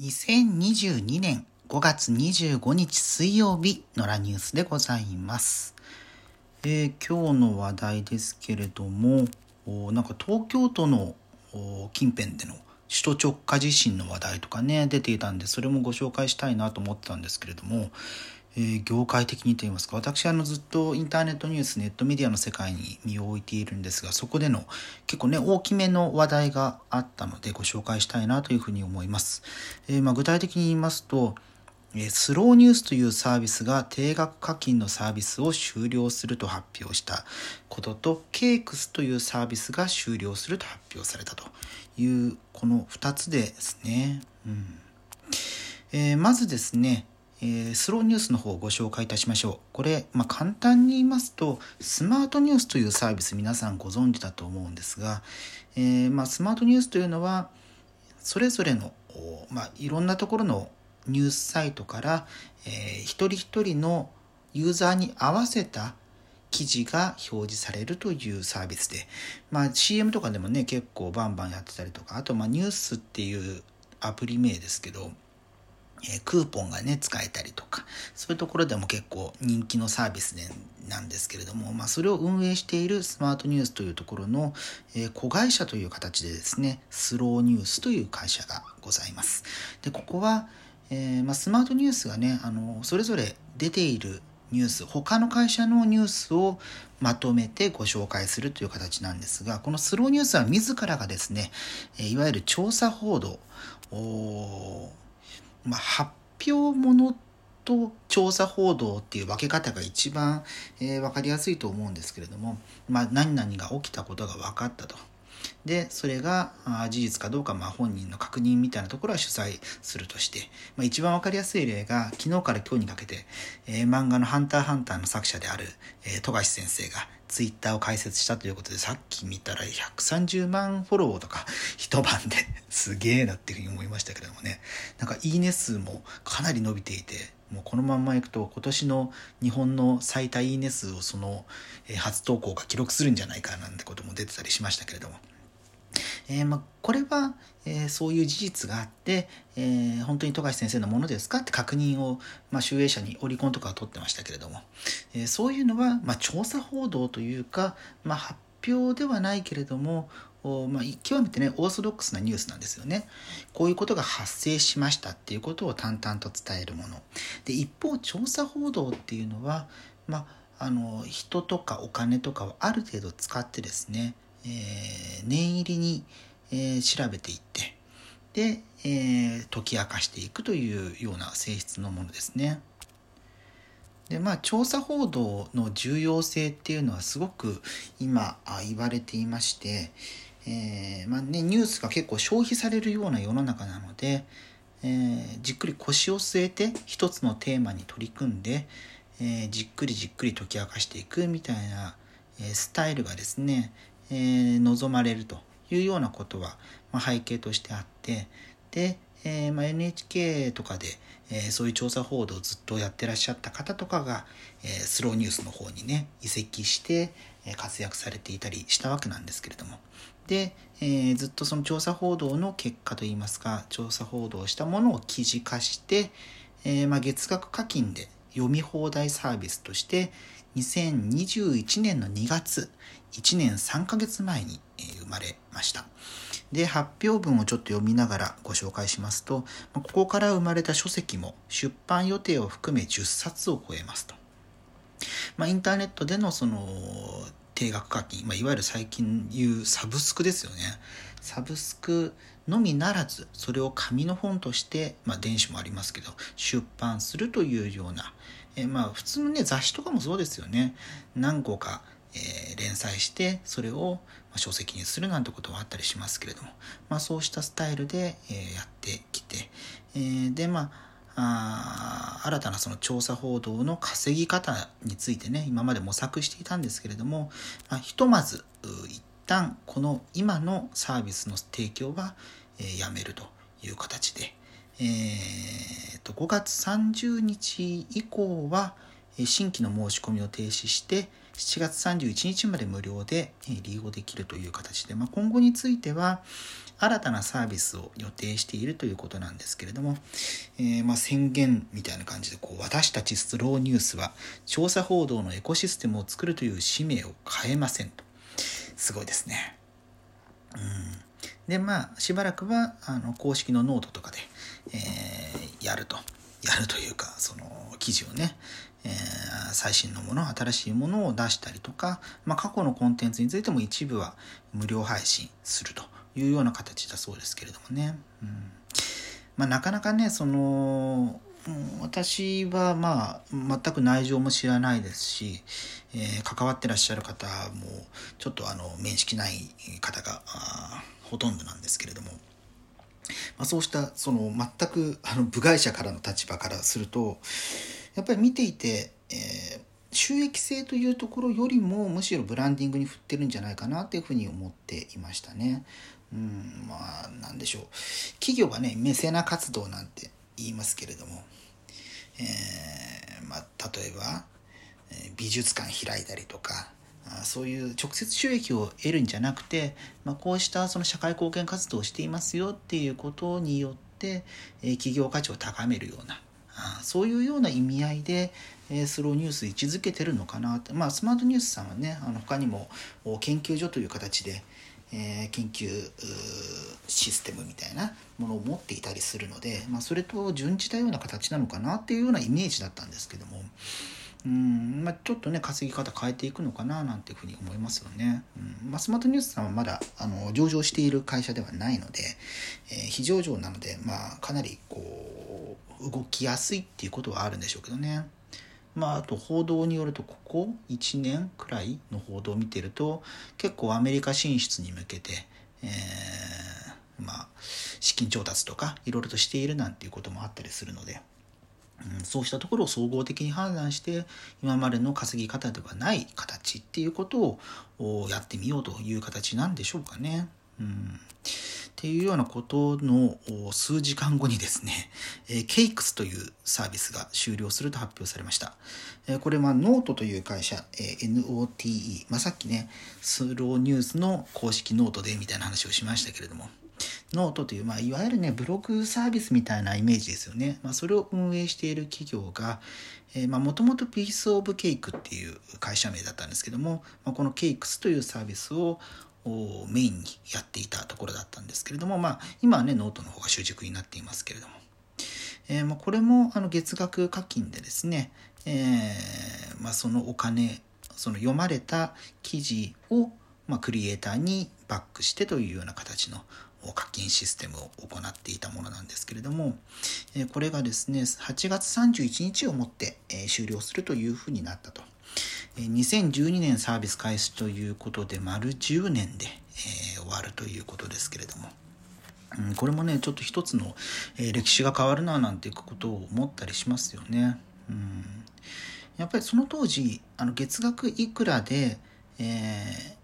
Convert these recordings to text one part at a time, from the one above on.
2022年5月25日水曜日のラニュースでございます。えー、今日の話題ですけれども、なんか東京都の近辺での首都直下地震の話題とかね出ていたんでそれもご紹介したいなと思ってたんですけれども、え、業界的にと言いますか私あのずっとインターネットニュースネットメディアの世界に身を置いているんですがそこでの結構ね大きめの話題があったのでご紹介したいなというふうに思います、えー、ま、具体的に言いますとスローニュースというサービスが定額課金のサービスを終了すると発表した。ことと、ケークスというサービスが終了すると発表されたと。いう、この2つですね。うん。えー、まずですね、えー、スローニュースの方をご紹介いたしましょう。これ、まあ、簡単に言いますと、スマートニュースというサービス皆さんご存知だと思うんですが、えー、まあ、スマートニュースというのは、それぞれの、まあ、いろんなところのニュースサイトから、えー、一人一人のユーザーに合わせた記事が表示されるというサービスで、まあ、CM とかでもね結構バンバンやってたりとかあとまあニュースっていうアプリ名ですけどえクーポンがね、使えたりとか、そういうところでも結構人気のサービスでなんですけれども、まあ、それを運営しているスマートニュースというところの、え子会社という形でですね、スローニュースという会社がございます。で、ここは、えー、まあ、スマートニュースがね、あの、それぞれ出ているニュース、他の会社のニュースをまとめてご紹介するという形なんですが、このスローニュースは自らがですね、いわゆる調査報道、まあ、発表ものと調査報道っていう分け方が一番、えー、分かりやすいと思うんですけれども、まあ、何々が起きたことが分かったと。でそれが事実かどうか、まあ、本人の確認みたいなところは主催するとして、まあ、一番分かりやすい例が昨日から今日にかけて、えー、漫画の「ハンター×ハンター」の作者である、えー、富樫先生がツイッターを開設したということでさっき見たら130万フォローとか 一晩で すげえなっていうふうに思いましたけどもねなんかいいね数もかなり伸びていてもうこのまんまいくと今年の日本の最多いいね数をその初投稿が記録するんじゃないかなんてことも出てたりしましたけれども。えー、まあ、これは、えー、そういう事実があって、えー、本当に富樫先生のものですかって確認を、まあ、集英社にオリコンとかは取ってましたけれども、えそういうのは、まあ、調査報道というか、まあ、発表ではないけれども、まあ、極めてねオーソドックスなニュースなんですよね。こういうことが発生しましたっていうことを淡々と伝えるもの。で一方調査報道っていうのは、まあ、あの人とかお金とかをある程度使ってですねえー、念入りに、えー、調べていってで、えー、解き明かしていくというような性質のものですね。でまあ調査報道の重要性っていうのはすごく今言われていまして、えーまあね、ニュースが結構消費されるような世の中なので、えー、じっくり腰を据えて一つのテーマに取り組んで、えー、じっくりじっくり解き明かしていくみたいな、え、スタイルがですね、えー、望まれるというようなことは、まあ、背景としてあってで、えーまあ、NHK とかで、えー、そういう調査報道をずっとやってらっしゃった方とかが、えー、スローニュースの方にね移籍して、え、活躍されていたりしたわけなんですけれども。で、えー、ずっとその調査報道の結果といいますか調査報道したものを記事化して、えーまあ、月額課金で読み放題サービスとして2021年の2月1年3ヶ月前に生まれました。で発表文をちょっと読みながらご紹介しますとここから生まれた書籍も出版予定を含め10冊を超えますと、まあ、インターネットでのその定額課金、まあ、いわゆる最近言うサブスクですよね。サブスクのみならずそれを紙の本として、まあ、電子もありますけど出版するというような、えまあ普通のね雑誌とかもそうですよね。何個か、えー、連載してそれを書籍にするなんてことはあったりしますけれども、まあ、そうしたスタイルで、えー、やってきて、えー、でまああ新たなその調査報道の稼ぎ方についてね今まで模索していたんですけれども、まあ、ひとまず一旦この今のサービスの提供は、えー、やめるという形で、えーと、5月30日以降は新規の申し込みを停止して7月31日まで無料で利用できるという形で、まあ、今後については新たなサービスを予定しているということなんですけれども、えー、まあ、宣言みたいな感じでこう私たちスローニュースは調査報道のエコシステムを作るという使命を変えませんとすごいですね。うんでまあしばらくはあの公式のノートとかで、えー、やると。やるというかその記事をね、えー、最新のもの新しいものを出したりとか、まあ、過去のコンテンツについても一部は無料配信するというような形だそうですけれどもね、うん。まあ、なかなかねその私はまあ全く内情も知らないですし、えー、関わってらっしゃる方もちょっとあの面識ない方がほとんどなんですけれども、まあ、そうしたその全くあの部外者からの立場からするとやっぱり見ていて、えー、収益性というところよりもむしろブランディングに振ってるんじゃないかなというふうに思っていましたね。うんまあなんでしょう企業がねメセナ活動なんて言いますけれども、えーまあ、例えば美術館開いたりとかそういう直接収益を得るんじゃなくて、まあ、こうしたその社会貢献活動をしていますよっていうことによって、え企業価値を高めるようなあそういうような意味合いで、えスローニュース位置づけてるのかなって、まあ、スマートニュースさんはねあの他にも研究所という形で、え研究システムみたいなものを持っていたりするので、まあ、それと準じたような形なのかなっていうようなイメージだったんですけども。うんまあ、ちょっとね稼ぎ方変えていくのかななんていうふうに思いますよね。うんまあ、スマートニュースさんはまだあの上場している会社ではないので、えー、非上場なので、まあ、かなりこう動きやすいっていうことはあるんでしょうけどね。まあ、あと報道によるとここ1年くらいの報道を見てると結構アメリカ進出に向けて、えー、まあ、資金調達とかいろいろとしているなんていうこともあったりするので。うん、そうしたところを総合的に判断して今までの稼ぎ方ではない形っていうことをやってみようという形なんでしょうかね。うん、っていうようなことの数時間後にですね、えケイクスというサービスが終了すると発表されました。えこれはノートという会社、え NOTE、まあ、さっきね、スローニュースの公式ノートでみたいな話をしましたけれども、ノートという、まあ、いわゆるね、ブログサービスみたいなイメージですよね。まあ、それを運営している企業が、えー、まあ、もともとピースオブケイクっていう会社名だったんですけども、まあ、このケイクスというサービスをメインにやっていたところだったんですけれども、まあ、今はね、ノートの方が主軸になっていますけれども、えー、まあ、これもあの月額課金でですね、えー、まあ、そのお金、その読まれた記事を、まあ、クリエイターにバックしてというような形の課金システムを行っていたものなんですけれども、これがですね、8月31日をもって終了するというふうになったと。2012年サービス開始ということで、丸10年で終わるということですけれども、これもね、ちょっと一つの歴史が変わるななんていうことを思ったりしますよね。うんやっぱりその当時、あの月額いくらで、えー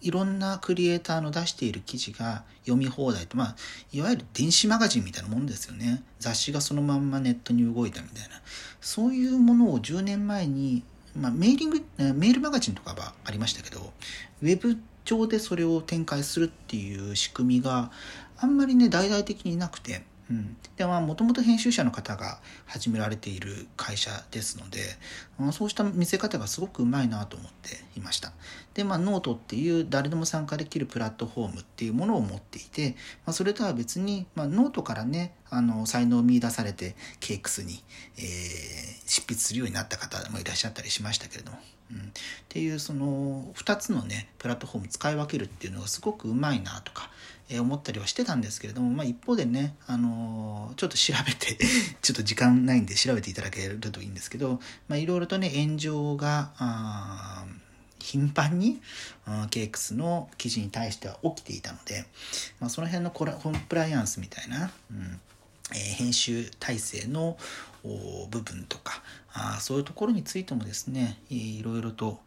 いろんなクリエイターの出している記事が読み放題と、まあ、いわゆる電子マガジンみたいなもんですよね。雑誌がそのまんまネットに動いたみたいな。そういうものを10年前に、まあ、メーリング、メールマガジンとかはありましたけど、ウェブ上でそれを展開するっていう仕組みがあんまりね、大々的になくて、うん、でまあもともと編集者の方が始められている会社ですので、まあ、そうした見せ方がすごくうまいなと思っていました。でまあノートっていう誰でも参加できるプラットフォームっていうものを持っていて、まあ、それとは別に、まあ、ノートからねあの才能を見出されて cakesに、えー、執筆するようになった方もいらっしゃったりしましたけれども、うん、っていうその2つのねプラットフォーム使い分けるっていうのがすごくうまいなとか思ったりはしてたんですけれども、まあ、一方でね、あのちょっと調べて ちょっと時間ないんで調べていただけるといいんですけど、まあ、いろいろとね炎上が頻繁に、うん、ケークスの記事に対しては起きていたので、まあ、その辺のコンプライアンスみたいな、うんえー、編集体制の部分とかあそういうところについてもですねいろいろと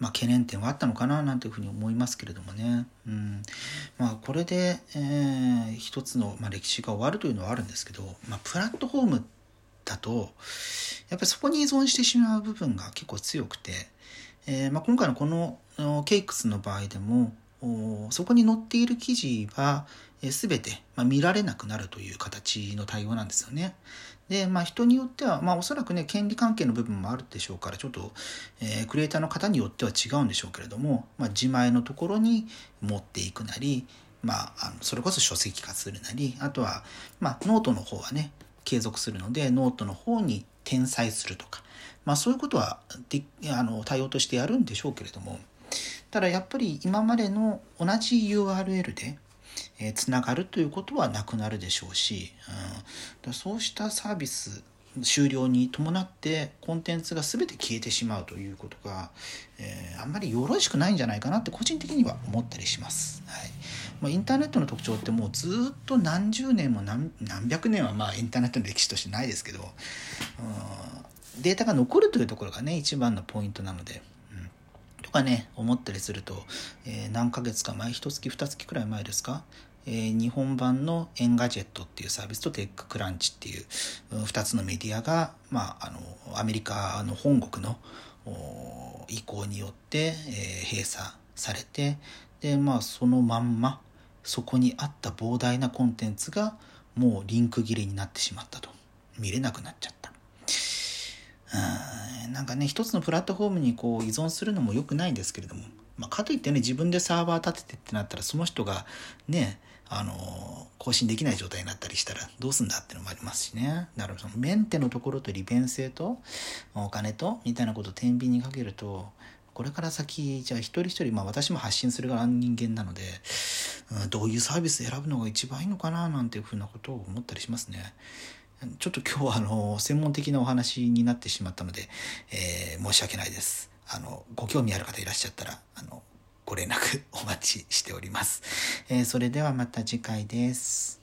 まあ、懸念点はあったのかななんていうふうに思いますけれどもね。うんまあ、これで、えー、一つの、まあ、歴史が終わるというのはあるんですけど、まあ、プラットフォームだとやっぱりそこに依存してしまう部分が結構強くて、えーまあ、今回のこのケイクスの場合でもそこに載っている記事は、え全て、見られなくなるという形の対応なんですよね。で、まあ人によっては、まあおそらくね、権利関係の部分もあるでしょうから、ちょっと、えー、クリエイターの方によっては違うんでしょうけれども、まあ自前のところに持っていくなり、まあ、あのそれこそ書籍化するなり、あとは、まあノートの方はね、継続するので、ノートの方に転載するとか、まあそういうことはであの対応としてやるんでしょうけれども、ただやっぱり今までの同じ URL で、えー、つながるということはなくなるでしょうし、うん、そうしたサービス終了に伴ってコンテンツが全て消えてしまうということが、えー、あんまりよろしくないんじゃないかなって個人的には思ったりします。はいまあ、インターネットの特徴ってもうずっと何十年も何何百年はまあインターネットの歴史としてないですけど、うん、データが残るというところがね一番のポイントなので。とかね思ったりすると、えー、何ヶ月か前一月二月くらい前ですか？えー、日本版の Engadget っていうサービスと TechCrunch っていう2つのメディアが、まあ、あのアメリカの本国の意向によって、えー、閉鎖されてで、まあ、そのまんまそこにあった膨大なコンテンツがもうリンク切れになってしまったと。見れなくなっちゃった。なんかね一つのプラットフォームにこう依存するのも良くないんですけれども、まあ、かといってね自分でサーバー立ててってなったらその人がねあの更新できない状態になったりしたらどうすんだってのもありますしねだからそのメンテのところと利便性とお金とみたいなことを天秤にかけるとこれから先じゃあ一人一人まあ私も発信する側の人間なので、うん、どういうサービス選ぶのが一番いいのかななんていうふうなことを思ったりしますね。ちょっと今日はあの専門的なお話になってしまったので、えー、申し訳ないです。あのご興味ある方いらっしゃったらあのご連絡お待ちしております。えー、それではまた次回です。